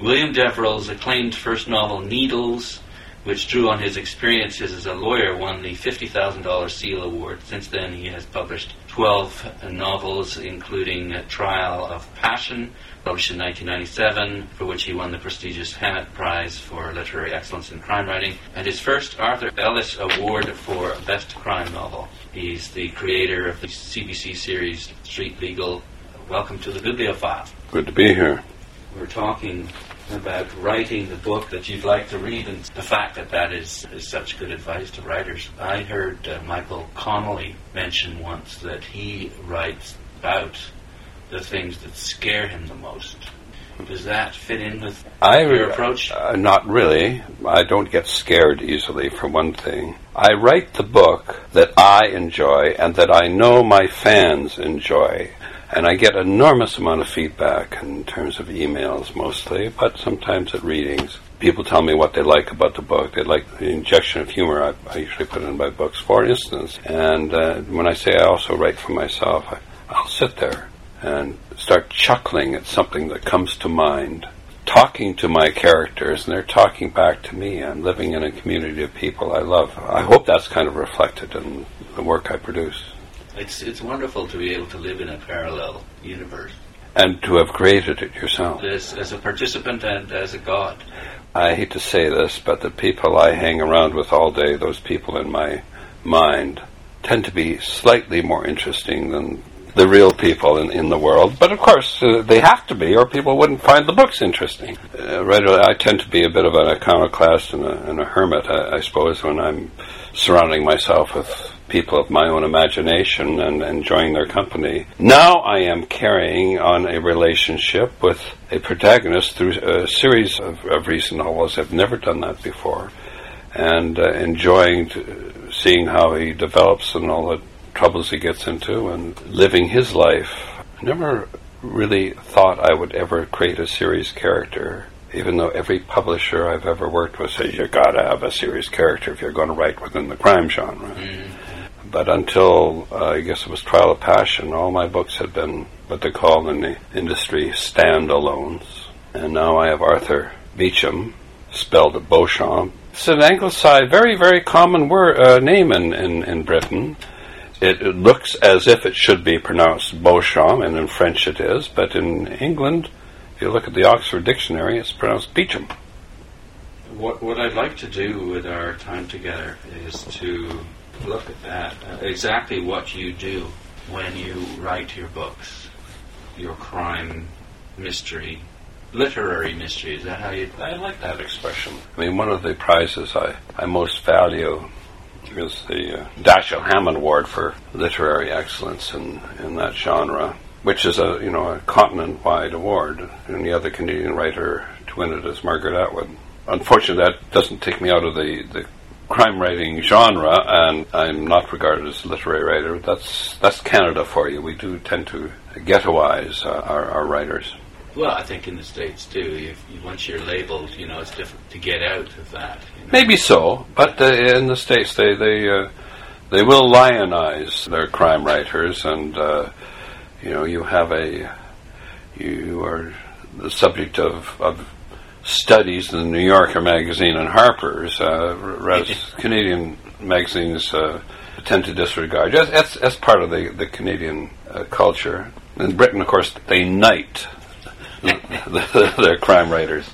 William Deverell's acclaimed first novel, Needles, which drew on his experiences as a lawyer, won the $50,000 Seal Award. Since then, he has published 12 novels, including Trial of Passion, published in 1997, for which he won the prestigious Hammett Prize for Literary Excellence in Crime Writing, and his first Arthur Ellis Award for Best Crime Novel. He's the creator of the CBC series Street Legal. Welcome to the Bibliophile. Good to be here. We're talking about writing the book that you'd like to read, and the fact that that is, is such good advice to writers. I heard uh, Michael Connelly mention once that he writes about the things that scare him the most. Does that fit in with I, your approach? Uh, not really. I don't get scared easily, for one thing. I write the book that I enjoy and that I know my fans enjoy. And I get enormous amount of feedback in terms of emails mostly, but sometimes at readings. People tell me what they like about the book. They like the injection of humor I, I usually put in my books, for instance. And uh, when I say I also write for myself, I, I'll sit there and start chuckling at something that comes to mind, talking to my characters, and they're talking back to me. I'm living in a community of people I love. I hope that's kind of reflected in the work I produce. It's, it's wonderful to be able to live in a parallel universe. And to have created it yourself. As, as a participant and as a god. I hate to say this, but the people I hang around with all day, those people in my mind, tend to be slightly more interesting than the real people in, in the world. But of course, uh, they have to be, or people wouldn't find the books interesting. Uh, right, I tend to be a bit of an iconoclast and a, and a hermit, I, I suppose, when I'm surrounding myself with people of my own imagination and enjoying their company. Now I am carrying on a relationship with a protagonist through a series of, of recent novels. I've never done that before. And uh, enjoying seeing how he develops and all the troubles he gets into and living his life. Never really thought I would ever create a series character, even though every publisher I've ever worked with says you gotta have a series character if you're going to write within the crime genre. Mm-hmm. But until uh, I guess it was Trial of Passion, all my books had been what they call in the industry standalones. And now I have Arthur Beecham, spelled Beauchamp. It's an anglicized, very, very common word, uh, name in, in, in Britain it, it, looks as if it should be pronounced Beauchamp, and in French it is, but in England, if you look at the Oxford Dictionary, it's pronounced Beecham. What, what I'd like to do with our time together is to look at that, uh, exactly what you do when you write your books, your crime, mystery, literary mystery. Is that how you? I like that expression. I mean, one of the prizes I, I most value is the uh, Dashiell Hammett Award for literary excellence in, in that genre, which is a you know a continent-wide award. And the other Canadian writer to win it is Margaret Atwood. Unfortunately, that doesn't take me out of the, the crime writing genre, and I'm not regarded as a literary writer. That's that's Canada for you. We do tend to ghettoize uh, our, our writers. Well, I think in the states too. If, once you're labeled, you know, it's difficult to get out of that. You know? Maybe so, but uh, in the states, they they uh, they will lionize their crime writers, and uh, you know, you have a you are the subject of, of studies in the New Yorker magazine and Harper's, uh, Canadian magazines uh, tend to disregard. That's, that's part of the, the Canadian uh, culture. In Britain, of course, they knight their crime writers.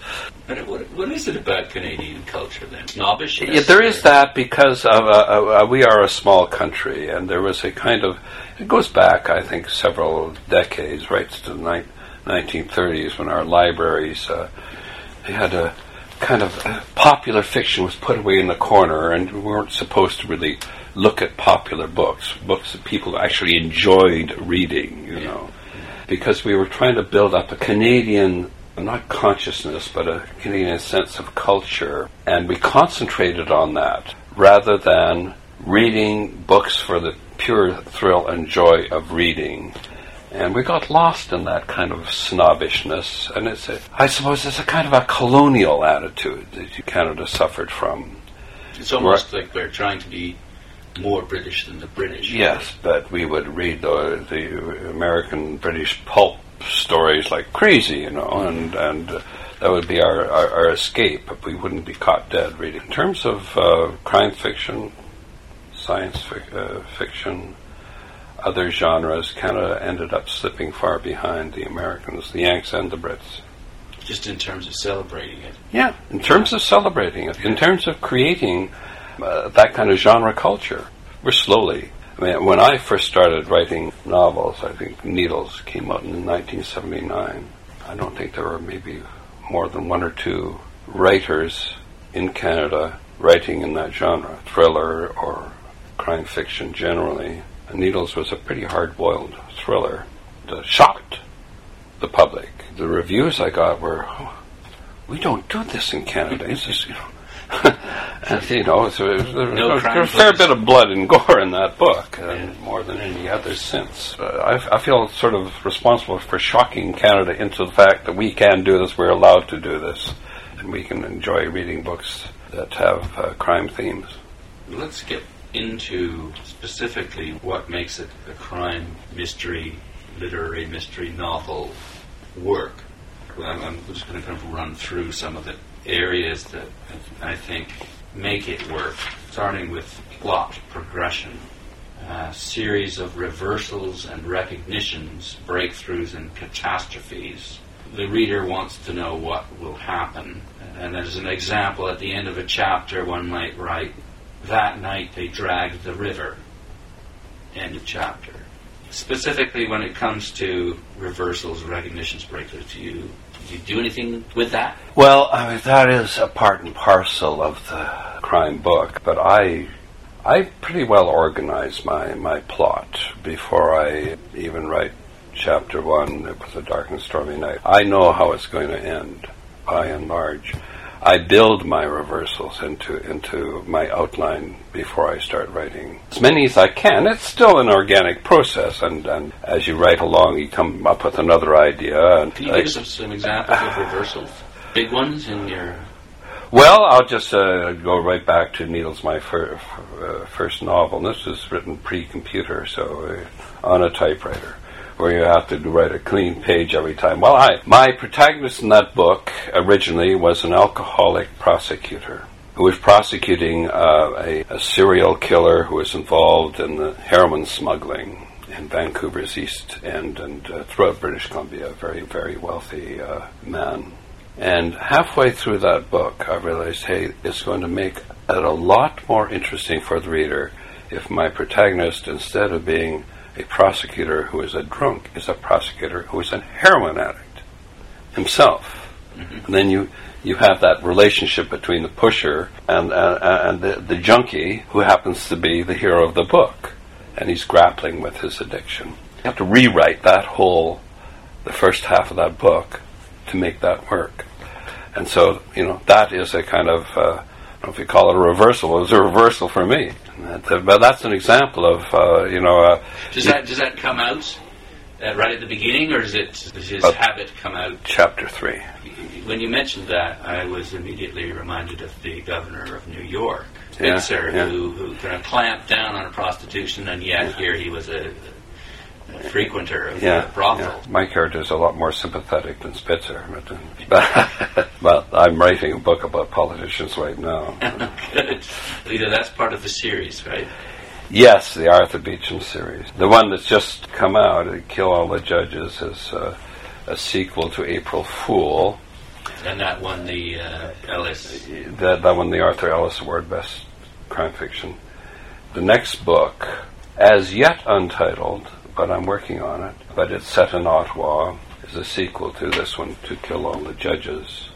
But What, what is it about Canadian culture then? Snobbish? Yeah, there is that because of, uh, uh, we are a small country, and there was a kind of it goes back, I think, several decades, right to the ni- 1930s, when our libraries uh, they had a kind of uh, popular fiction was put away in the corner, and we weren't supposed to really look at popular books, books that people actually enjoyed reading, you know because we were trying to build up a Canadian, not consciousness, but a Canadian sense of culture. And we concentrated on that rather than reading books for the pure thrill and joy of reading. And we got lost in that kind of snobbishness. And it's, a, I suppose, it's a kind of a colonial attitude that Canada suffered from. It's almost Where, like we're trying to be more British than the British. Yes, but we would read the, the American British pulp stories like crazy, you know, and and that would be our, our, our escape. We wouldn't be caught dead reading. In terms of uh, crime fiction, science uh, fiction, other genres, Canada ended up slipping far behind the Americans, the Yanks, and the Brits. Just in terms of celebrating it. Yeah, in terms of celebrating it, in terms of creating uh, that kind of genre culture, we're slowly. I mean, when I first started writing novels, I think Needles came out in 1979. I don't think there were maybe more than one or two writers in Canada writing in that genre, thriller or crime fiction generally. Needles was a pretty hard boiled thriller that shocked the public. The reviews I got were, oh, we don't do this in Canada. It's just, you know, and, you know, so there's, there's, No there's a fair bit of blood and gore in that book, and more than any other since. Uh, I, I feel sort of responsible for shocking Canada into the fact that we can do this, we're allowed to do this, and we can enjoy reading books that have uh, crime themes. Let's get into specifically what makes it a crime mystery, literary mystery novel work. I'm, I'm just going to kind of run through some of the areas that I think make it work, starting with plot progression. A series of reversals and recognitions, breakthroughs and catastrophes. The reader wants to know what will happen. And as an example, at the end of a chapter, one might write, that night they dragged the river. End of chapter. Specifically, when it comes to reversals, recognitions, breakthroughs, do you, do you do anything with that? Well, I mean, that is a part and parcel of the crime book, but I I pretty well organize my, my plot before I even write chapter one. It was a dark and stormy night. I know how it's going to end, by and large. I build my reversals into into my outline before I start writing. As many as I can. It's still an organic process, and, and as you write along, you come up with another idea. And Can you give us some, some examples of reversals? Big ones in your. Well, I'll just uh, go right back to Needles, my fir- f- uh, first novel. And this was written pre-computer, so uh, on a typewriter, where you have to write a clean page every time. Well, I, my protagonist in that book originally was an alcoholic prosecutor who was prosecuting uh, a, a serial killer who was involved in the heroin smuggling in Vancouver's East End and uh, throughout British Columbia. A very, very wealthy uh, man. And halfway through that book, I realized, hey, it's going to make it a lot more interesting for the reader if my protagonist, instead of being a prosecutor who is a drunk, is a prosecutor who is a heroin addict himself. And then you, you have that relationship between the pusher and, uh, and the, the junkie who happens to be the hero of the book. And he's grappling with his addiction. You have to rewrite that whole, the first half of that book to make that work. And so, you know, that is a kind of, uh, I don't know if you call it a reversal, it was a reversal for me. That- but that's an example of, uh, you know, uh, Does that does that come out uh, right at the beginning, or does it does his habit come out chapter three. when you mentioned that, I was immediately reminded of the governor of New York, Yeah, Spitzer, yeah. who, who kind of clamped down on prostitution, and yet here he was a frequenter of Yeah, the brothel. yeah. My character is a lot more sympathetic than Spitzer. But, but, but I'm writing a book about politicians right now. Good. Either that's part of the series, right? yes, the Arthur Beecham series. The one that's just come out, uh, Kill All the Judges, is uh, a sequel to April Fool. And that won the uh, Ellis. That, that won the Arthur Ellis Award Best Crime Fiction. The next book, as yet untitled, but I'm working on it, but it's set in Ottawa, is a sequel to this one, To Kill All the Judges.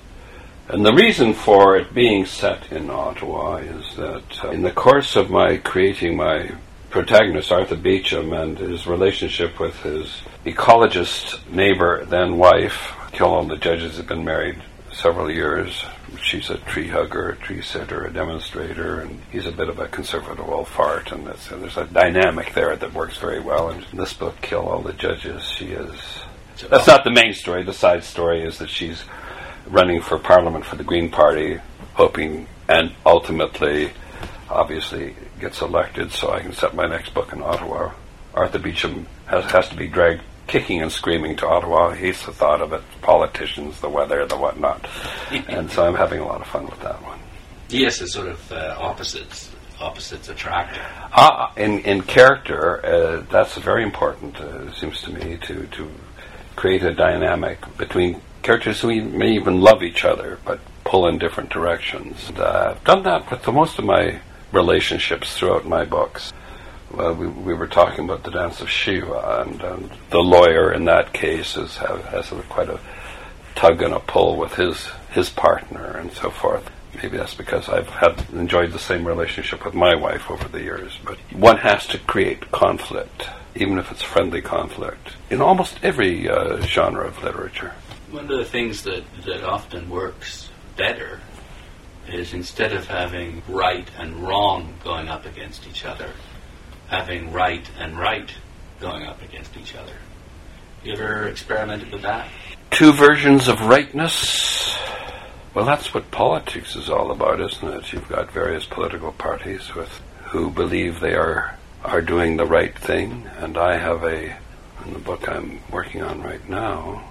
And the reason for it being set in Ottawa is that uh, in the course of my creating my protagonist, Arthur Beecham, and his relationship with his ecologist neighbor, then wife, Kill All the Judges have been married several years. She's a tree hugger, a tree sitter, a demonstrator, and he's a bit of a conservative old fart. And and there's a dynamic there that works very well. And in this book, Kill All the Judges, she is. That's not the main story. The side story is that she's running for parliament for the Green Party, hoping and ultimately, obviously, gets elected so I can set my next book in Ottawa. Arthur Beecham has, has to be dragged kicking and screaming to Ottawa. Hates the thought of it, politicians, the weather, the whatnot. and so I'm having a lot of fun with that one. Yes, it's sort of uh, opposites. Opposites attract. Ah, in in character, uh, that's very important. Uh, it seems to me to to create a dynamic between characters who may even love each other, but pull in different directions. And, uh, I've done that with the, most of my relationships throughout my books. Well, we, we were talking about the dance of Shiva, and um, the lawyer in that case is, has quite a tug and a pull with his his partner and so forth. Maybe that's because I've had enjoyed the same relationship with my wife over the years. But one has to create conflict, even if it's friendly conflict, in almost every uh, genre of literature. One of the things that, that often works better is instead of having right and wrong going up against each other, having right and right going up against each other. You ever experimented with that? Two versions of rightness. Well, that's what politics is all about, isn't it? You've got various political parties with who believe they are are doing the right thing, and I have a in the book I'm working on right now,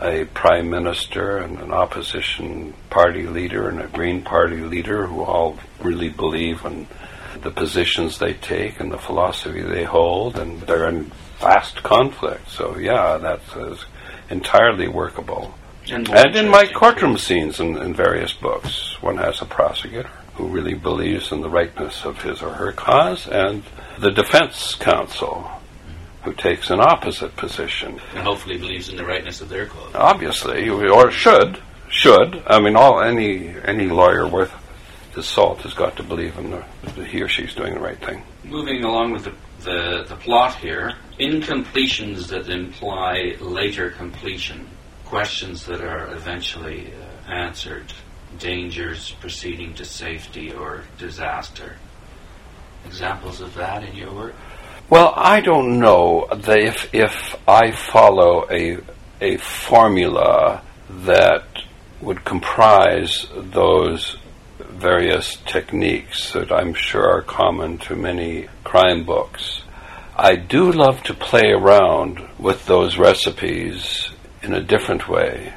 a prime minister and an opposition party leader and a Green Party leader who all really believe in the positions they take and the philosophy they hold, and they're in vast conflict. So, yeah, that's uh, entirely workable. And, And in my courtroom scenes in, in various books, one has a prosecutor who really believes in the rightness of his or her cause, and the defense counsel who takes an opposite position. and hopefully believes in the rightness of their cause. Obviously, or should should. I mean, all any any lawyer worth his salt has got to believe in the, that he or she's doing the right thing. Moving along with the, the, the plot here, incompletions that imply later completion, questions that are eventually uh, answered, dangers proceeding to safety or disaster. Examples of that in your work? Well, I don't know that if if I follow a a formula that would comprise those various techniques that I'm sure are common to many crime books. I do love to play around with those recipes in a different way.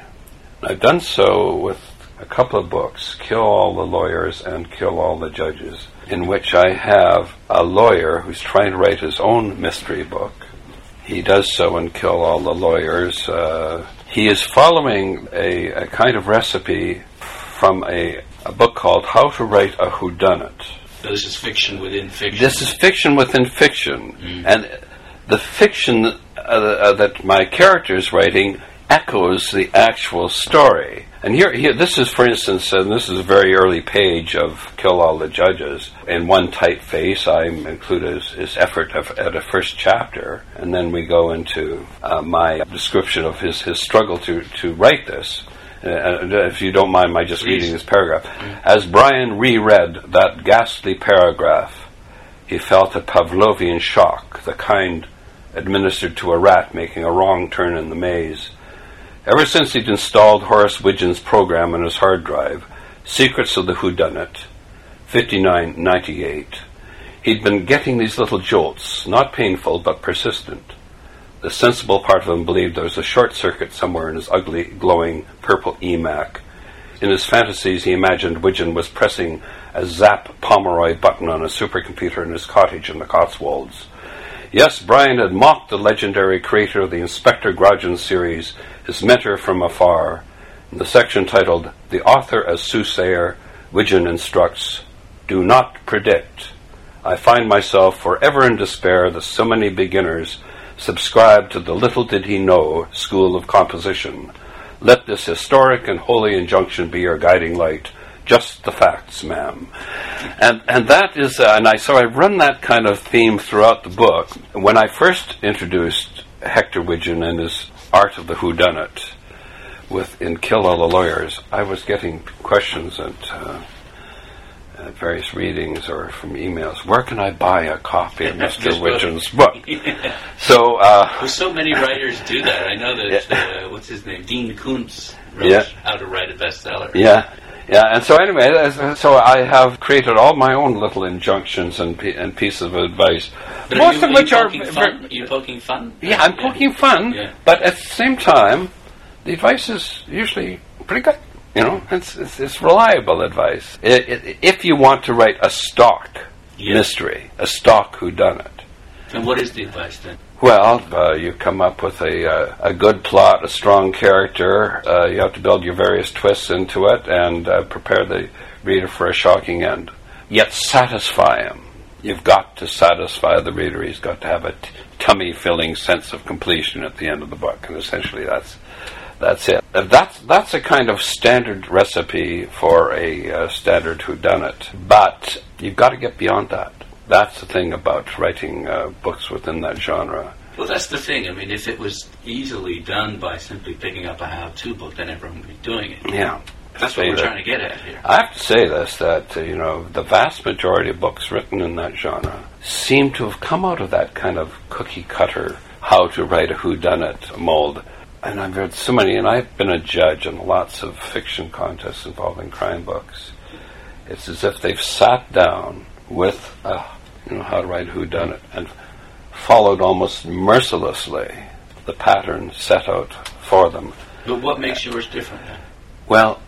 I've done so with a couple of books, Kill All the Lawyers and Kill All the Judges, in which I have a lawyer who's trying to write his own mystery book. He does so in Kill All the Lawyers. Uh, he is following a, a kind of recipe from a, a book called How to Write a Whodunit. This is fiction within fiction. This is fiction within fiction, and the fiction uh, uh, that my character is writing echoes the actual story. And here, here, this is, for instance, and this is a very early page of Kill All the Judges. In one typeface, I include his, his effort of, at a first chapter, and then we go into uh, my description of his, his struggle to, to write this. Uh, if you don't mind my just Please. reading this paragraph. As Brian reread that ghastly paragraph, he felt a Pavlovian shock, the kind administered to a rat making a wrong turn in the maze. Ever since he'd installed Horace Widgeon's program on his hard drive, Secrets of the Whodunit, 5998, he'd been getting these little jolts, not painful but persistent. The sensible part of him believed there was a short circuit somewhere in his ugly, glowing purple EMAC. In his fantasies, he imagined Widgeon was pressing a Zap Pomeroy button on a supercomputer in his cottage in the Cotswolds. Yes, Brian had mocked the legendary creator of the Inspector Groudon series, his mentor from afar. In the section titled The Author as Soothsayer, Widgeon instructs, Do not predict. I find myself forever in despair that so many beginners subscribe to the little did he know school of composition. Let this historic and holy injunction be your guiding light. Just the facts, ma'am. And and that is, uh, and I so I run that kind of theme throughout the book. When I first introduced Hector Widgeon and his Art of the Whodunit with in Kill All the Lawyers, I was getting questions and uh, at various readings or from emails. Where can I buy a copy of Mr. This book. Widgeon's book? So. Uh, Well, so many writers do that. I know that, uh, what's his name? Dean Koontz wrote Yeah. How to Write a Bestseller. Yeah, Yeah, and so anyway, so I have created all my own little injunctions and, pe- and pieces of advice, But most are of which are are you poking fun? Are you poking fun? yeah, I'm poking fun, Yeah. but at the same time, the advice is usually pretty good. You know, it's it's, it's reliable advice. I i if you want to write a stock mystery, a stock whodunit, And what is the advice then? well, uh, you come up with a uh, a good plot, a strong character. Uh, you have to build your various twists into it and uh, prepare the reader for a shocking end. Yet satisfy him. You've got to satisfy the reader. He's got to have a t- tummy-filling sense of completion at the end of the book, and essentially that's that's it. Uh, That's that's a kind of standard recipe for a uh, standard whodunit. But you've got to get beyond that. That's the thing about writing uh, books within that genre. Well, that's the thing. I mean, if it was easily done by simply picking up a how-to book, then everyone would be doing it. Yeah. That's what we're that- trying to get at here. I have to say this that uh, you know the vast majority of books written in that genre seem to have come out of that kind of cookie cutter how to write a whodunit mold. And I've read so many, and I've been a judge in lots of fiction contests involving crime books. It's as if they've sat down with uh, you know how to write who done it, and followed almost mercilessly the pattern set out for them. But what makes yours different? Well,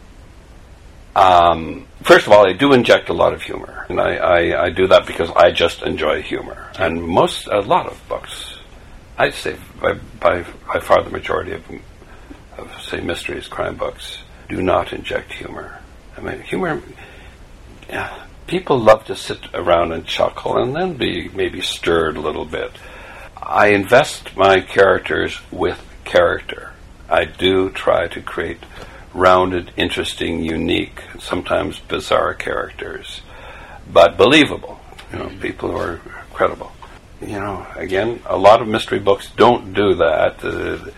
um, first of all, I do inject a lot of humor, and I, I, I do that because I just enjoy humor. And most, a lot of books, I'd say by, by, by far the majority of, of, say, mysteries, crime books, do not inject humor. I mean, humor, yeah, people love to sit around and chuckle and then be maybe stirred a little bit. I invest my characters with character. I do try to create rounded, interesting, unique, sometimes bizarre characters, but believable. You know, people who are credible. You know, again, a lot of mystery books don't do that. Uh,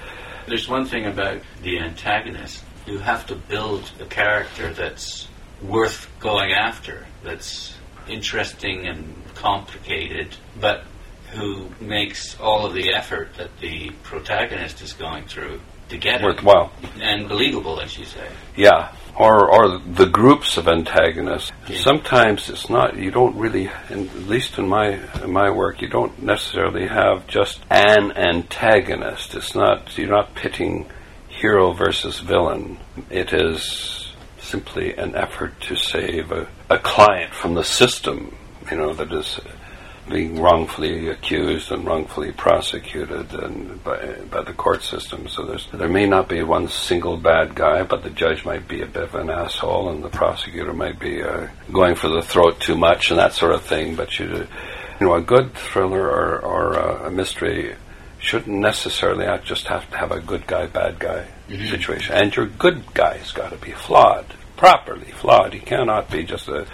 There's one thing about the antagonist. You have to build a character that's worth going after, that's interesting and complicated, but who makes all of the effort that the protagonist is going through to get worthwhile. And believable, as you say. Yeah, or or the groups of antagonists. Yeah. Sometimes it's not. You don't really, in, at least in my in my work, you don't necessarily have just an antagonist. It's not. You're not pitting hero versus villain. It is simply an effort to save a, a client from the system. You know that is being wrongfully accused and wrongfully prosecuted and by, by the court system. So there's, there may not be one single bad guy, but the judge might be a bit of an asshole, and the prosecutor might be uh, going for the throat too much, and that sort of thing. But you, you know, a good thriller or, or uh, a mystery shouldn't necessarily just have to have a good guy, bad guy situation. And your good guy's got to be flawed, properly flawed. He cannot be just a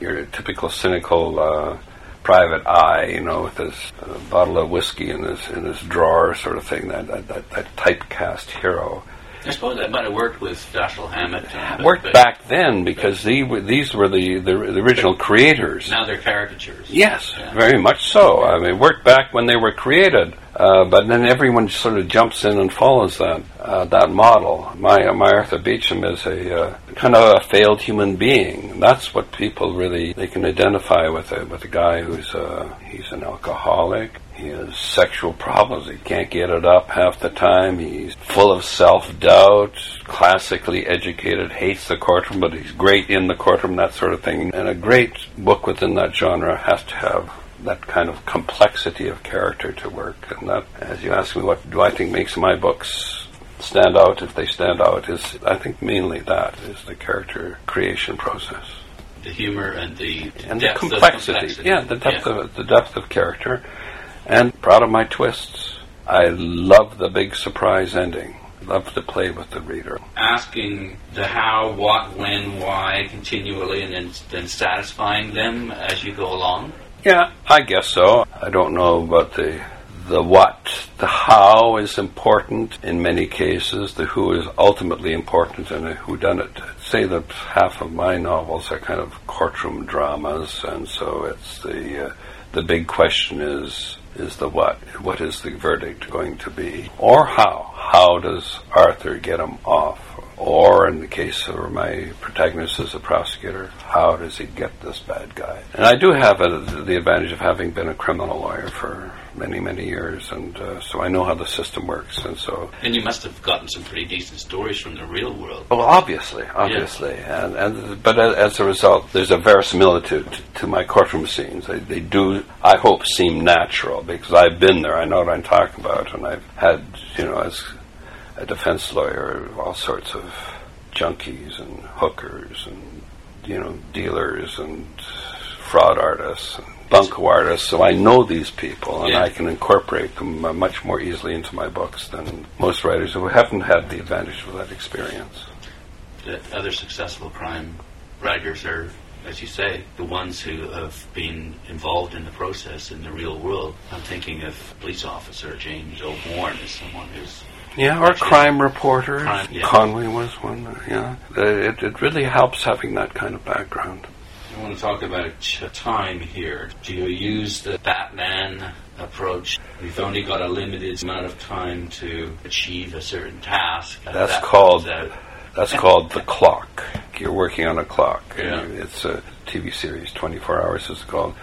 your typical cynical uh, private eye, you know, with his uh, bottle of whiskey in his in his drawer, sort of thing. That that, that, that typecast hero I suppose that might have worked with Dashiell Hammett. uh, worked but back then because the, these were the, the the original creators. Now they're caricatures. Yes, Yeah. very much so. I mean, worked back when they were created, uh, but then everyone sort of jumps in and follows that uh, that model. My my Arthur Beecham is a uh, kind of a failed human being. That's what people really they can identify with a with a guy who's uh, he's an alcoholic. He has sexual problems. He can't get it up half the time. He's full of self doubt. Classically educated, hates the courtroom, but he's great in the courtroom. That sort of thing. And a great book within that genre has to have that kind of complexity of character to work. And that, as you ask me, what do I think makes my books stand out? If they stand out, is I think mainly that is the character creation process The humor and the and the of complexity. Yeah, the depth of the depth of character, and proud of my twists. I love the big surprise ending. Love to play with the reader. asking the how, what, when, why continually, and then, then satisfying them as you go along. Yeah, I guess so. I don't know about the the what. The how is important in many cases. The who is ultimately important in a whodunit. Say that half of my novels are kind of courtroom dramas, and so it's the uh, the big question is is the what. What is the verdict going to be, or how? How does Arthur get him off? Or in the case of my protagonist as a prosecutor, how does he get this bad guy? And I do have a, the advantage of having been a criminal lawyer for many, many years, and uh, so I know how the system works. And so, and you must have gotten some pretty decent stories from the real world. Well, obviously, obviously, yeah. and and but as a result, there's a verisimilitude to my courtroom scenes. They, they do, I hope, seem natural because I've been there. I know what I'm talking about, and I've had, you know, as a defense lawyer, all sorts of junkies and hookers and you know dealers and fraud artists and bunco artists. So I know these people and yeah. I can incorporate them much more easily into my books than most writers who haven't had the advantage of that experience. The other successful crime writers are as you say, the ones who have been involved in the process in the real world. I'm thinking of police officer James O'Bourne as someone who's yeah, or crime reporters. Crime, yeah. Conway was one. Uh, yeah, uh, it, it really helps having that kind of background. I want to talk about time here. Do you use the Batman approach? We've only got a limited amount of time to achieve a certain task. That's that called. That's called the clock. You're working on a clock. Yeah. It's a TV series, 24 hours is called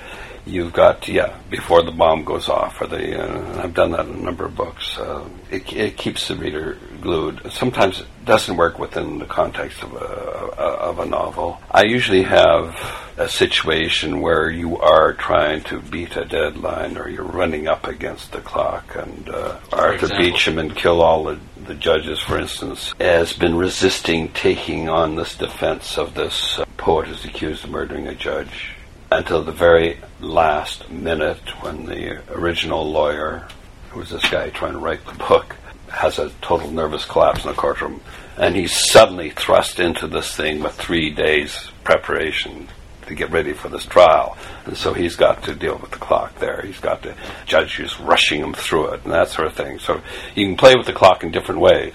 you've got yeah before the bomb goes off or the uh, I've done that in a number of books uh, it, it, keeps the reader glued. Sometimes it doesn't work within the context of a, of a novel. I usually have a situation where you are trying to beat a deadline or you're running up against the clock and uh, Arthur example. Beecham and Kill All the, the Judges for instance has been resisting taking on this defense of this uh, poet who's accused of murdering a judge until the very last minute when the original lawyer, who was this guy trying to write the book, has a total nervous collapse in the courtroom. And he's suddenly thrust into this thing with three days preparation to get ready for this trial. And so he's got to deal with the clock there. He's got to, judge is rushing him through it and that sort of thing. So you can play with the clock in different ways.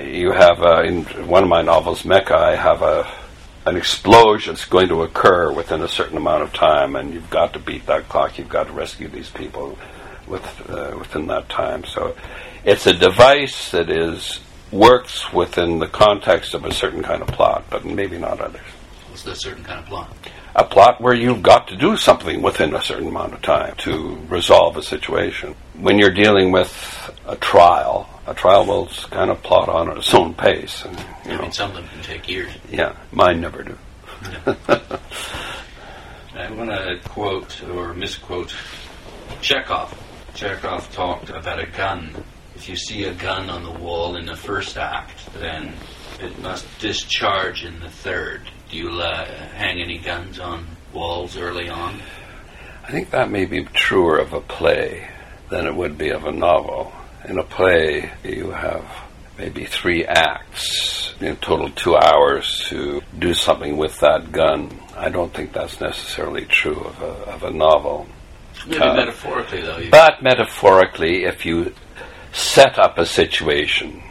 You have, uh, in one of my novels, Mecca, I have a an explosion is going to occur within a certain amount of time, and you've got to beat that clock. You've got to rescue these people with, uh, within that time. So it's a device that is works within the context of a certain kind of plot, but maybe not others. What's the certain kind of plot? A plot where you've got to do something within a certain amount of time to resolve a situation. When you're dealing with a trial, a trial will kind of plot on at its own pace. And, you I know, mean, some of them can take years. Yeah, mine never do. I want to quote or misquote Chekhov. Chekhov talked about a gun. If you see a gun on the wall in the first act, then it must discharge in the third. Do you uh, hang any guns on walls early on? I think that may be truer of a play than it would be of a novel. In a play, you have maybe three acts, in total two hours to do something with that gun. I don't think that's necessarily true of a, of a novel. Maybe uh, metaphorically, though. But metaphorically, if you set up a situation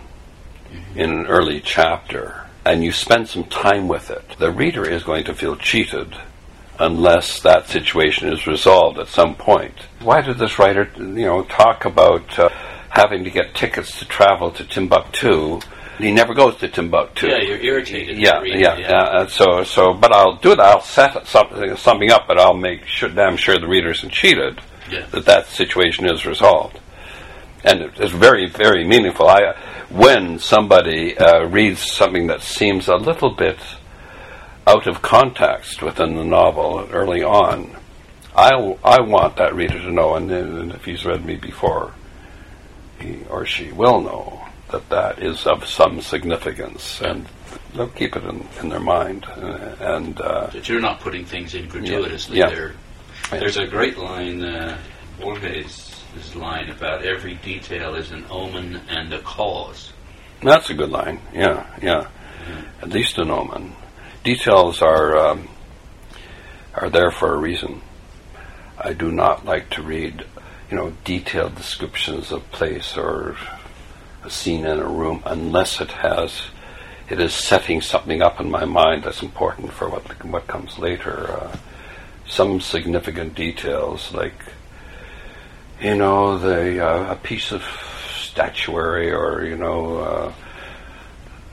mm-hmm. in an early chapter and you spend some time with it, the reader is going to feel cheated unless that situation is resolved at some point. Why did this writer, you know, talk about uh, having to get tickets to travel to Timbuktu? He never goes to Timbuktu. Yeah, you're irritated. Yeah, yeah, yeah. Uh, so, so, but I'll do that. I'll set something, something up, but I'll make sure, damn sure the reader isn't cheated. Yeah. That that situation is resolved, and it's very, very meaningful. I, when somebody uh, reads something that seems a little bit out of context within the novel early on, I, I want that reader to know, and, and if he's read me before, he or she will know that that is of some significance, and they'll keep it in, in their mind. Uh, and uh, that you're not putting things in gratuitously. Yeah. There, there's a great line, uh, Borges' line about every detail is an omen and a cause. That's a good line. Yeah, yeah. Mm-hmm. At least an omen details are um, are there for a reason. I do not like to read, you know, detailed descriptions of place or a scene in a room unless it has it is setting something up in my mind that's important for what what comes later. Uh, some significant details, like you know, the uh, a piece of statuary or you know. Uh,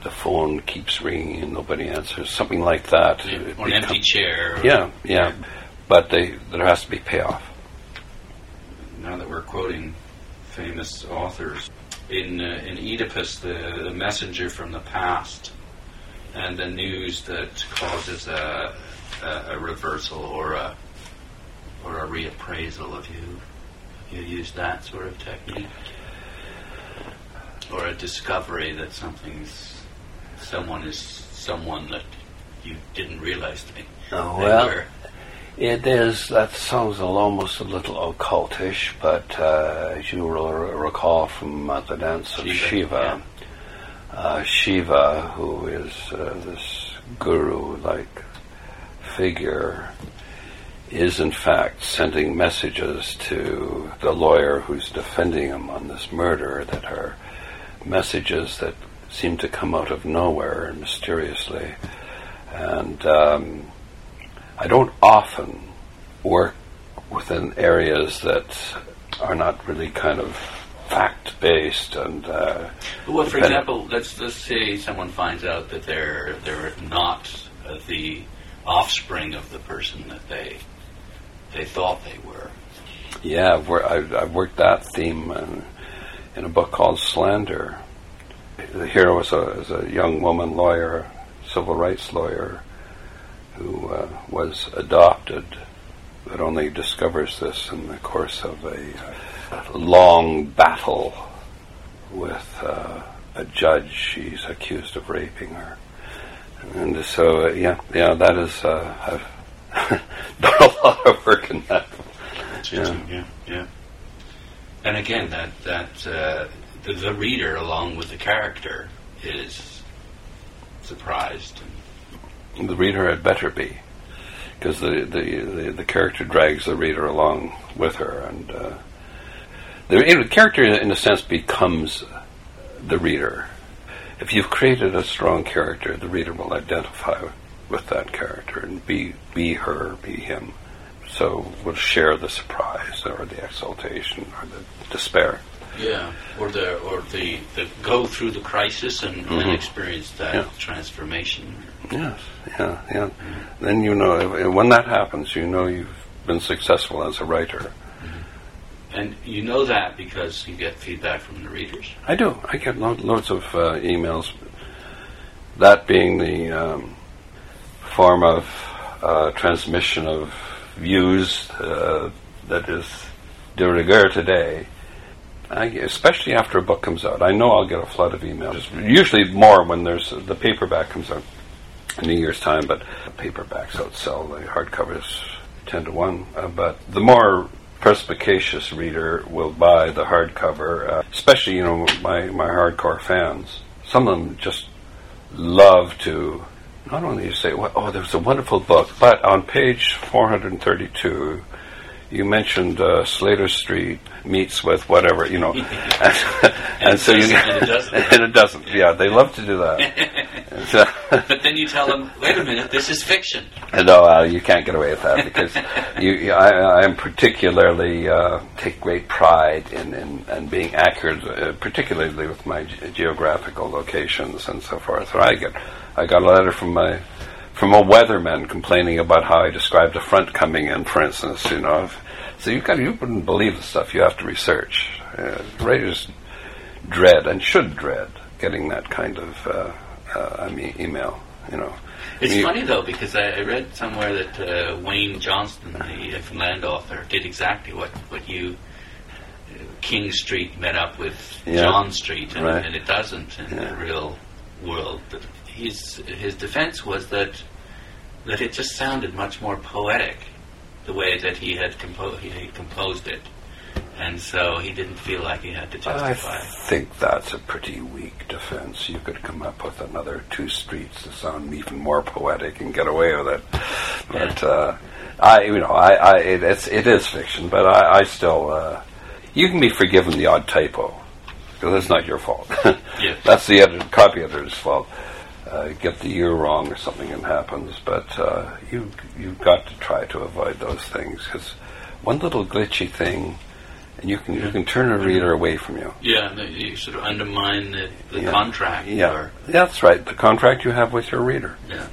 the phone keeps ringing and nobody answers, something like that. Yeah, or an empty chair. Yeah, yeah. But they, there has to be payoff. now that we're quoting famous authors, in uh, in Oedipus, the, the messenger from the past, and the news that causes a, a, a reversal or a or a reappraisal of you. You use that sort of technique, or a discovery that something's someone is someone that you didn't realize they, Oh, they well, were. It is. That sounds almost a little occultish, but uh, as you will recall from uh, the dance of Shiva, Shiva, uh, Shiva, who is uh, this guru-like figure, is in fact sending messages to the lawyer who's defending him on this murder that are messages that seem to come out of nowhere and mysteriously. And um, I don't often work within areas that are not really kind of fact based and uh, Well, for example, let's let's say someone finds out that they're they're not uh, the offspring of the person that they they thought they were. yeah, I've, I've, I've worked that theme in, in a book called Slander. The hero is a, is a young woman lawyer, civil rights lawyer, who uh, was adopted, but only discovers this in the course of a long battle with uh, a judge. She's accused of raping her, and so uh, yeah, yeah, that is. Uh, I've done a lot of work in that. Interesting. Yeah, yeah. And again, that that uh, the, the reader, along with the character, is surprised. The reader had better be, because the, the, the the character drags the reader along with her, and uh, the, the character, in a sense, becomes the reader. If you've created a strong character, the reader will identify with that character and be be her, be him. So we'll share the surprise or the exultation or the despair. Yeah, or the or the, the go through the crisis and, and Mhm. experience that Yeah. transformation. Yes, yeah, yeah. Then you know if, when that happens, you know you've been successful as a writer. And you know that because you get feedback from the readers. I do. I get lo- loads of uh, emails. That being the um, form of uh, transmission of views uh, that is de rigueur today. I, especially after a book comes out, I know I'll get a flood of emails. Usually more when there's the paperback comes out in a year's time, but paperbacks outsell the hardcovers ten to one. Uh, but the more perspicacious reader will buy the hardcover, uh, especially you know my my hardcore fans. Some of them just love to not only you say, well, "Oh, there's a wonderful book," but on page 432, you mentioned uh, Slater Street meets with whatever, you know, and, and so you And it doesn't. and it doesn't. Yeah, they love to do that. So- But then you tell them, wait a minute, this is fiction. no, uh, you can't get away with that because you, you, I, I am particularly uh, take great pride in, in, in being accurate, uh, particularly with my ge- geographical locations and so forth. So I get, I got a letter from my from a weatherman complaining about how I described a front coming in, for instance. You know, so you got you wouldn't believe the stuff you have to research. Uh, writers dread and should dread getting that kind of uh, uh, I mean email. You know. It's You- funny though because I, I read somewhere that uh, Wayne Johnston, the Newfoundland author, did exactly what what you uh, King Street met up with Yeah. John Street, and, Right. and it doesn't in Yeah. the real world. But his his defense was that that it just sounded much more poetic the way that he had compo- he had composed it, and so he didn't feel like he had to justify. I think that's a pretty weak defense. You could come up with another two streets to sound even more poetic and get away with it. But uh, I, you know, I, I it, it's it is fiction, but I, I still uh, you can be forgiven the odd typo because that's not your fault. Yeah. that's the editor, copy editor's fault. Uh, get the year wrong or something and happens, but uh, you you've got to try to avoid those things because one little glitchy thing and you can you can turn a reader away from you. Yeah, you sort of undermine the, the Yeah. contract. Yeah, Or, that's right. The contract you have with your reader. yeah.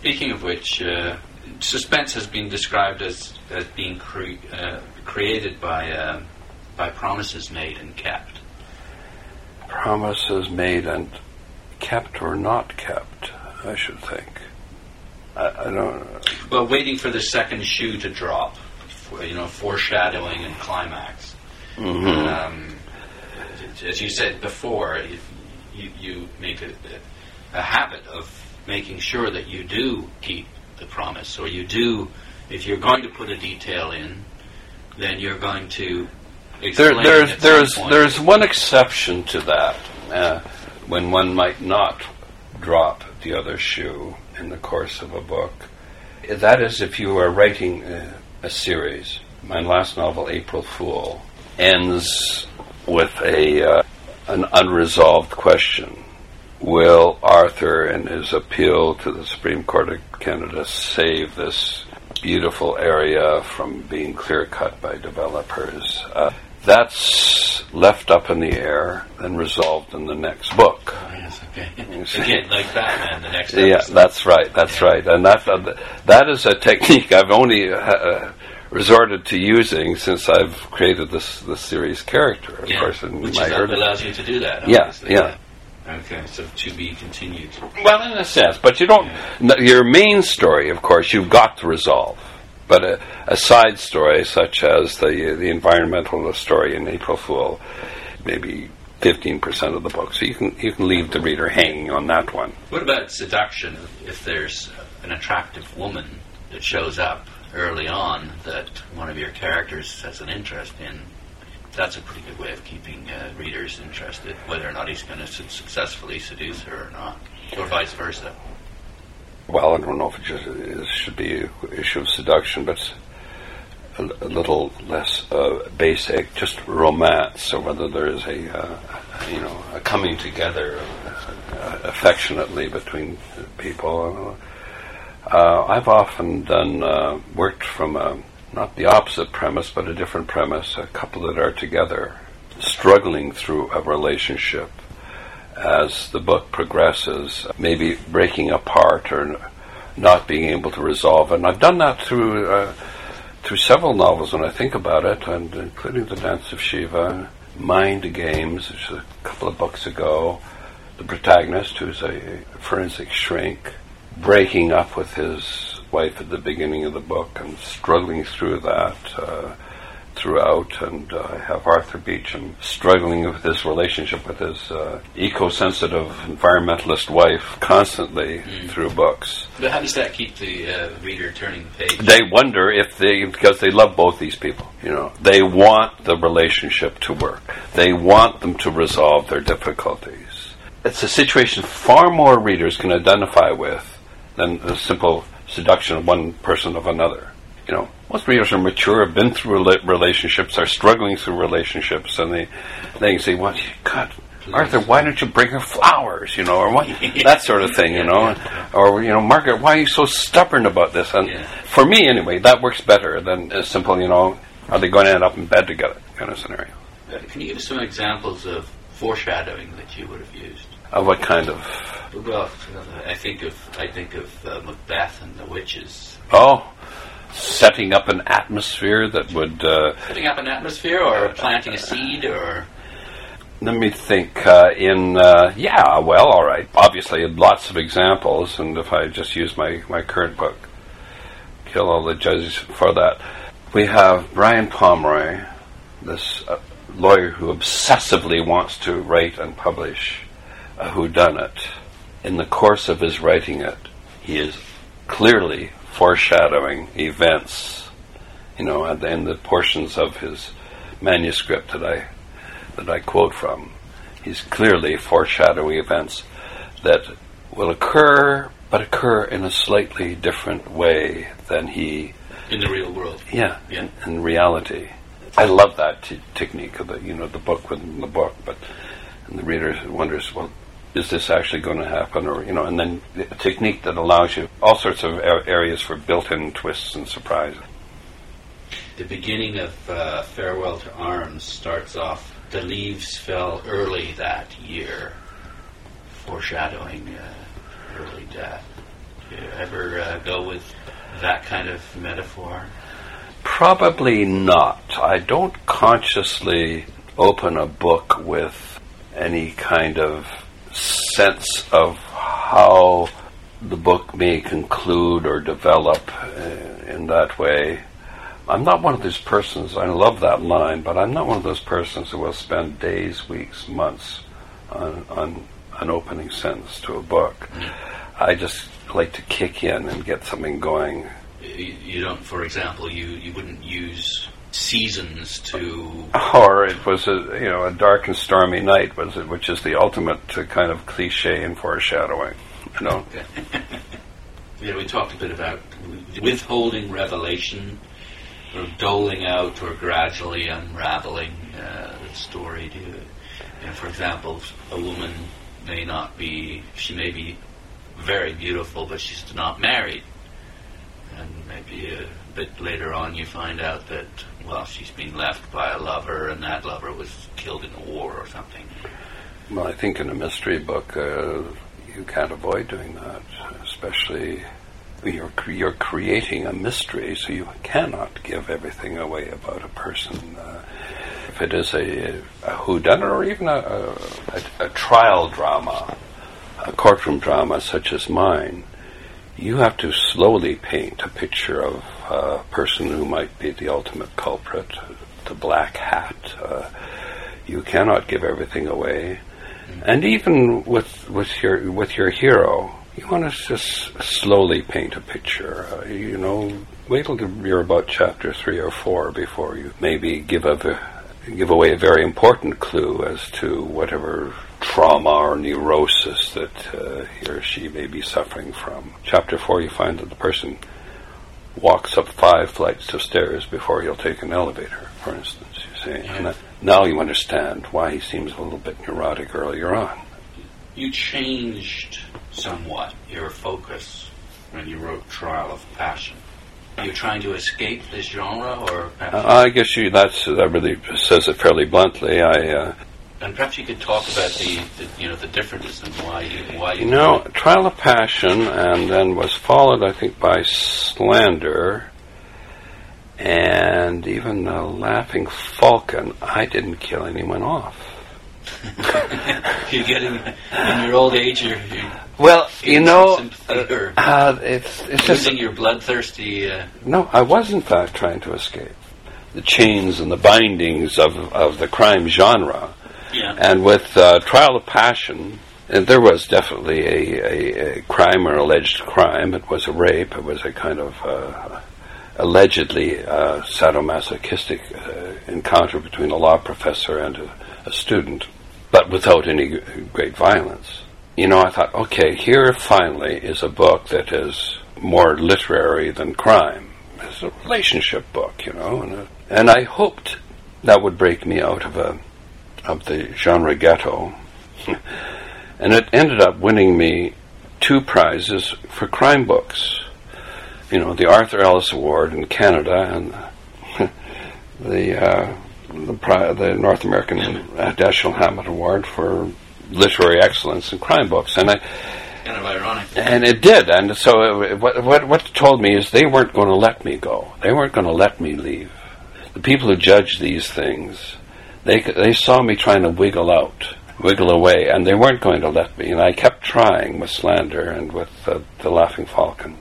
Speaking of which, uh, suspense has been described as, as being cre- uh, created by uh, by promises made and kept. Promises made and kept or not kept, I should think. I, I don't. Well, waiting for the second shoe to drop, you know, foreshadowing and climax. Mhm. Um, as you said before, you, you, make a, a habit of making sure that you do keep the promise, or you do, if you're going to put a detail in, then you're going to There, there's there's there's one exception to that, uh, when one might not drop the other shoe in the course of a book. That is, if you are writing uh, a series. My last novel, April Fool, ends with a uh, an unresolved question. Will Arthur, in his appeal to the Supreme Court of Canada, save this beautiful area from being clear cut by developers? Uh, that's left up in the air and resolved in the next book. Yes, okay. Again, like Batman, the next Yeah, that's right. That's right, and that uh, that is a technique I've only uh, resorted to using since I've created this this series character. Of Yeah, course, in which my is, early- allows you to do that. Yeah, obviously. yeah. Okay, so to be continued. Well, in a sense, but you don't. n your main story, of course, you've got to resolve. But a, a side story, such as the the environmental story in April Fool, maybe fifteen percent of the book, so you can you can leave the reader hanging on that one. What about seduction? If there's an attractive woman that shows up early on that one of your characters has an interest in, that's a pretty good way of keeping uh, readers interested, whether or not he's going to su- successfully seduce her or not, or vice versa. Well, I don't know if it just it should be an issue of seduction, but a, a little less uh, basic, just romance, or whether there is a uh, you know a coming together uh, affectionately between people. Uh, I've often done uh, worked from a, not the opposite premise, but a different premise. A couple that are together, struggling through a relationship as the book progresses, maybe breaking apart or not being able to resolve. And I've done that through uh, through several novels when I think about it, and including The Dance of Shiva, Mind Games, which a couple of books ago. The protagonist, who's a forensic shrink, breaking up with his wife at the beginning of the book and struggling through that. Uh, throughout, and uh, I have Arthur Beauchamp struggling with his relationship with his uh, eco-sensitive environmentalist wife constantly through books. But how does that keep the uh, reader turning the page? They wonder if they, because they love both these people, you know, they want the relationship to work. They want them to resolve their difficulties. It's a situation far more readers can identify with than the simple seduction of one person of another. You know, most readers are mature, have been through relationships, are struggling through relationships, and they they say, "What, God, Arthur, why don't you bring her flowers?" You know, or what that sort of thing. You know, or you know, Margaret, why are you so stubborn about this? And Yeah. for me, anyway, that works better than a simple, you know, are they going to end up in bed together kind of scenario. Uh, Can you give us some examples of foreshadowing that you would have used? Of what kind of? Well, I think of I think of uh, Macbeth and the witches. Oh, setting up an atmosphere that would. Uh, Putting up an atmosphere, or planting a seed, or Let me think. Uh, in uh, yeah, well, all right. Obviously, lots of examples, and if I just use my my current book, kill all the judges for that. We have Brian Pomeroy, this uh, lawyer who obsessively wants to write and publish a whodunit. In the course of his writing it, he is clearly foreshadowing events. You know, and in the portions of his manuscript that I that I quote from, he's clearly foreshadowing events that will occur, but occur in a slightly different way than he, in the real world. yeah, Yeah. in, in reality. I love that t- technique of the, you know, the book within the book, but and the reader wonders, well, is this actually going to happen, or you know, and then a technique that allows you all sorts of a- areas for built-in twists and surprises. the beginning of uh, Farewell to Arms starts off, the leaves fell early that year, foreshadowing uh, early death. Do you ever uh, go with that kind of metaphor? Probably not. I don't consciously open a book with any kind of sense of how the book may conclude or develop uh, in that way. I'm not one of those persons, I love that line, but I'm not one of those persons who will spend days, weeks, months on, on an opening sentence to a book. I just like to kick in and get something going. You, you don't, for example, you, you wouldn't use seasons to. Or it was a you know a dark and stormy night was it, which is the ultimate uh, kind of cliche in foreshadowing. You know, Yeah, we talked a bit about withholding revelation, or doling out, or gradually unraveling uh, the story. To, you know, for example, a woman may not be, she may be very beautiful, but she's not married. And maybe a bit later on you find out that, well, she's been left by a lover, and that lover was killed in a war or something. well, I think in a mystery book uh, you can't avoid doing that, especially. You're, you're creating a mystery, so you cannot give everything away about a person. Uh, if it is a, a whodunit or even a, a, a trial drama, a courtroom drama such as mine, you have to slowly paint a picture of a person who might be the ultimate culprit, the black hat. Uh, you cannot give everything away, and even with with your with your hero, you want to just slowly paint a picture. Uh, you know, wait till you're about chapter three or four before you maybe give a give away a very important clue as to whatever trauma or neurosis that uh, he or she may be suffering from. Chapter four, you find that the person walks up five flights of stairs before he'll take an elevator, for instance. You see, and that, now you understand why he seems a little bit neurotic earlier on. You changed somewhat your focus when you wrote Trial of Passion. Are you trying to escape this genre, or Uh, I guess you that's that really says it fairly bluntly. I uh, and perhaps you could talk about the, the you know the differences and why you why you You know, Trial of Passion, and then was followed, I think, by Slander, and even the Laughing Falcon. I didn't kill anyone off. you're getting in your old age you're, you're Well, you know, some uh, it's it's just losing your bloodthirsty. Uh, no. I was in fact trying to escape the chains and the bindings of of the crime genre. And with uh, Trial of Passion, there was definitely a, a, a crime or alleged crime. It was a rape. It was a kind of uh, allegedly uh, sadomasochistic uh, encounter between a law professor and a, a student, but without any great violence. You know, I thought, okay, here finally is a book that is more literary than crime. It's a relationship book, you know, and, uh, and I hoped that would break me out of a of the genre ghetto. and it ended up winning me two prizes for crime books. You know, the Arthur Ellis Award in Canada and the uh, the, pri- the North American Dashiell Hammett Award for literary excellence in crime books. And I kind of ironic. and it did. And so it, what, what, what told me is they weren't going to let me go. They weren't going to let me leave. The people who judge these things, they, they saw me trying to wiggle out, wiggle away, and they weren't going to let me. And I kept trying with Slander and with uh, The Laughing Falcon.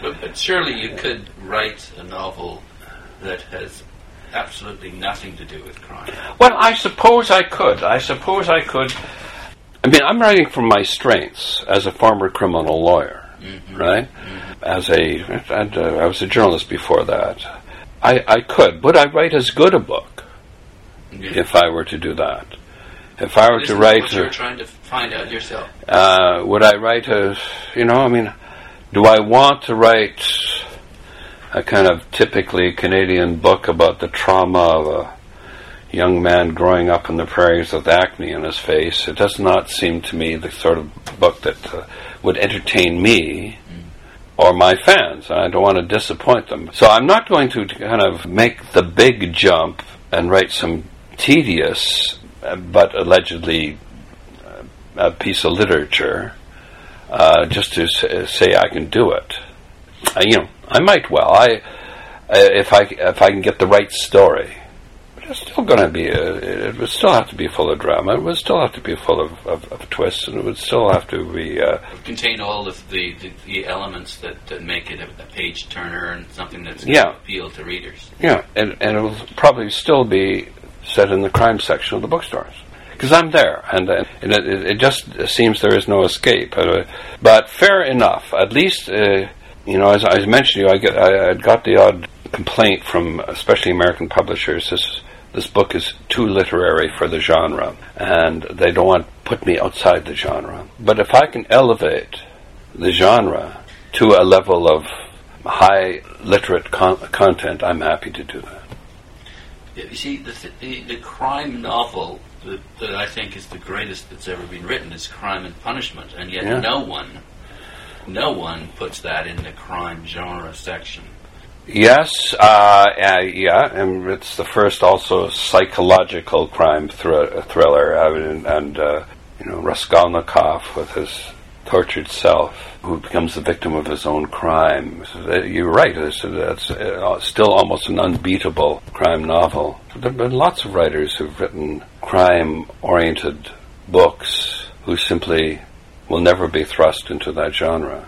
But, but surely you could write a novel that has absolutely nothing to do with crime. Well, I suppose I could. I suppose I could. I mean, I'm writing from my strengths as a former criminal lawyer, right? As a, and, uh, I was a journalist before that. I, I could. Would I write as good a book if I were to do that? If I were to write, what you're a, trying to find out yourself. uh, would I write a, you know, I mean, do I want to write a kind of typically Canadian book about the trauma of a young man growing up in the prairies with acne on his face? It does not seem to me the sort of book that uh, would entertain me. or my fans. I don't want to disappoint them. So I'm not going to kind of make the big jump and write some tedious uh, but allegedly uh, a piece of literature uh, just to say I can do it. Uh, you know, I might well. I if I if I can get the right story. But it's still going to be a, it would still have to be full of drama. It would still have to be full of, of, of twists, and it would still have to be uh, contain all of the, the, the elements that, that make it a, a, page turner and something that's yeah. appeal to readers. Yeah, and and it will probably still be set in the crime section of the bookstores because I'm there, and, uh, and it, it, just seems there is no escape. Uh, but fair enough. At least, uh, you know, as I mentioned, you, I get I, I got the odd complaint from especially American publishers. This this book is too literary for the genre, and they don't want to put me outside the genre. But if I can elevate the genre to a level of high literate con- content, I'm happy to do that. You see, the, th- the, the crime novel that, that I think is the greatest that's ever been written is Crime and Punishment, and yet Yeah. no one, no one puts that in the crime genre section. Yes, uh, uh, yeah, and it's the first also psychological crime thr- thriller, and, and uh, you know Raskolnikov with his tortured self, who becomes the victim of his own crime. You're right; it's uh, still almost an unbeatable crime novel. There have been lots of writers who've written crime-oriented books who simply will never be thrust into that genre.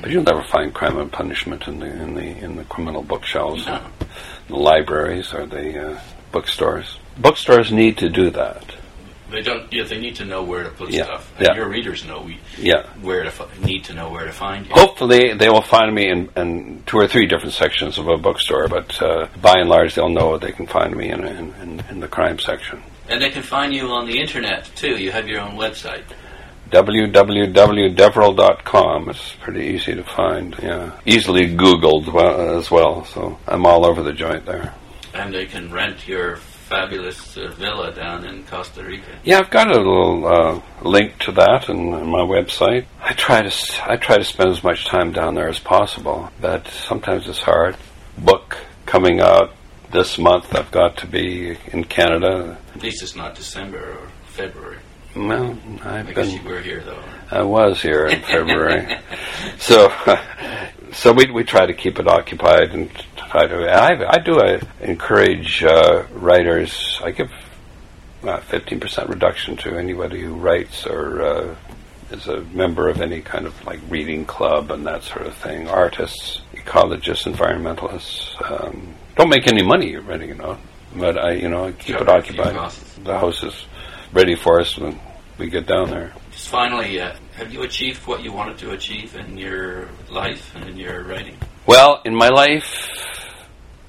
But you'll never find crime and punishment in the in the in the criminal bookshelves, No. the libraries, or the uh, bookstores. Bookstores need to do that. They don't. Yeah, they need to know where to put Yeah, stuff. And yeah. your readers know we Yeah. where to need to know where to find you. Hopefully, they will find me in, in two or three different sections of a bookstore, but uh, by and large, they'll know they can find me in, in, in, the crime section. And they can find you on the internet too. You have your own website. www.deverell.com. It's pretty easy to find. Yeah, easily Googled well, as well. So I'm all over the joint there. And they can rent your fabulous uh, villa down in Costa Rica. Yeah, I've got a little uh, link to that in, on my website. I try to s- I try to spend as much time down there as possible, but sometimes it's hard. Book coming out this month. I've got to be in Canada. At least it's not December or February. Well, I've I guess been you were here though. I was here in February, so so we we try to keep it occupied and I I do uh, encourage uh, writers. I give fifteen percent reduction to anybody who writes or uh, is a member of any kind of like reading club and that sort of thing. Artists, ecologists, environmentalists. Um, don't make any money renting it out, but I you know keep it Cover a few occupied. The house is ready for us when we get down there. Just finally, uh, have you achieved what you wanted to achieve in your life and in your writing? Well, in my life,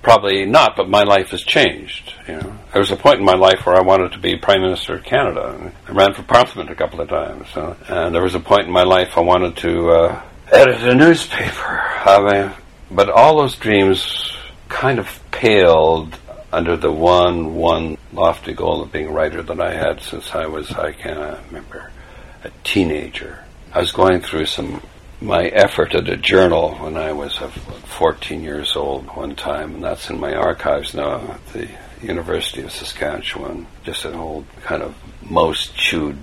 probably not, but my life has changed. You know, there was a point in my life where I wanted to be Prime Minister of Canada. I ran for Parliament a couple of times, so, and there was a point in my life I wanted to uh, edit a newspaper. I mean, but all those dreams kind of paled under the one, one lofty goal of being a writer that I had since I was, I can't remember, a teenager. I was going through some my effort at a journal when I was uh, 14 years old one time, and that's in my archives now at the University of Saskatchewan. Just an old kind of most chewed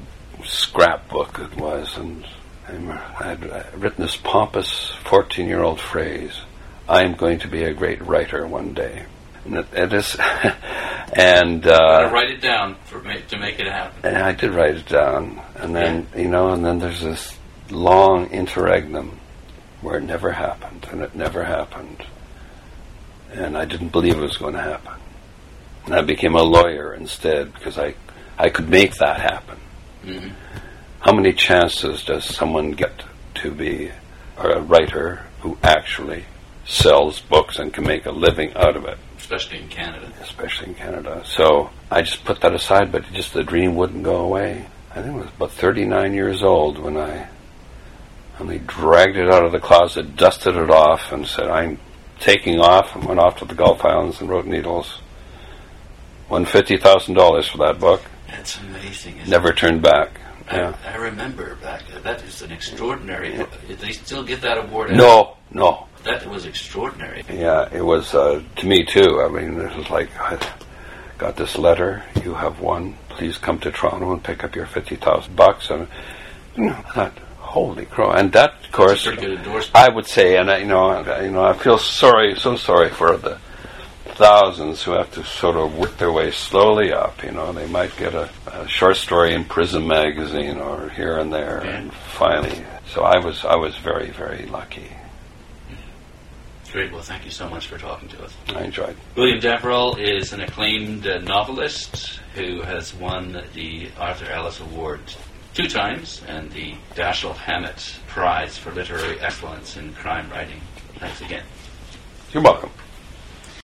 scrapbook it was, and I had uh, written this pompous 14 year old phrase I am going to be a great writer one day. And it, it is, and uh, write it down for to make it happen. and I did write it down, and then you know, and then there's this long interregnum where it never happened, and it never happened, and I didn't believe it was going to happen, and I became a lawyer instead because I I could make that happen. hmm How many chances does someone get to be a writer who actually sells books and can make a living out of it? Especially in Canada. especially in Canada. So I just put that aside, but just the dream wouldn't go away. I think I was about 39 years old when I finally dragged it out of the closet, dusted it off, and said, I'm taking off, and went off to the Gulf Islands and wrote Needles. Won $50,000 for that book. That's amazing. Isn't Never turned back. Yeah. I, I remember back. uh, That is an extraordinary. Did they still get that award? No, no. That was extraordinary. Yeah, it was uh, to me too. I mean, it was like I got this letter. You have won. Please come to Toronto and pick up your fifty thousand bucks. And you know, I thought, holy crow! And that, of course, Pretty good endorsement. I would say, and I, you know, I, you know, I feel sorry, so sorry for the thousands who have to sort of work their way slowly up. You know, they might get a, a short story in Prism magazine or here and there, Yeah. and finally. So I was, I was very, very lucky. Great. Well, thank you so much for talking to us. I enjoyed. William Deverell is an acclaimed uh, novelist who has won the Arthur Ellis Award two times and the Dashiell Hammett Prize for Literary Excellence in Crime Writing. Thanks again. You're welcome.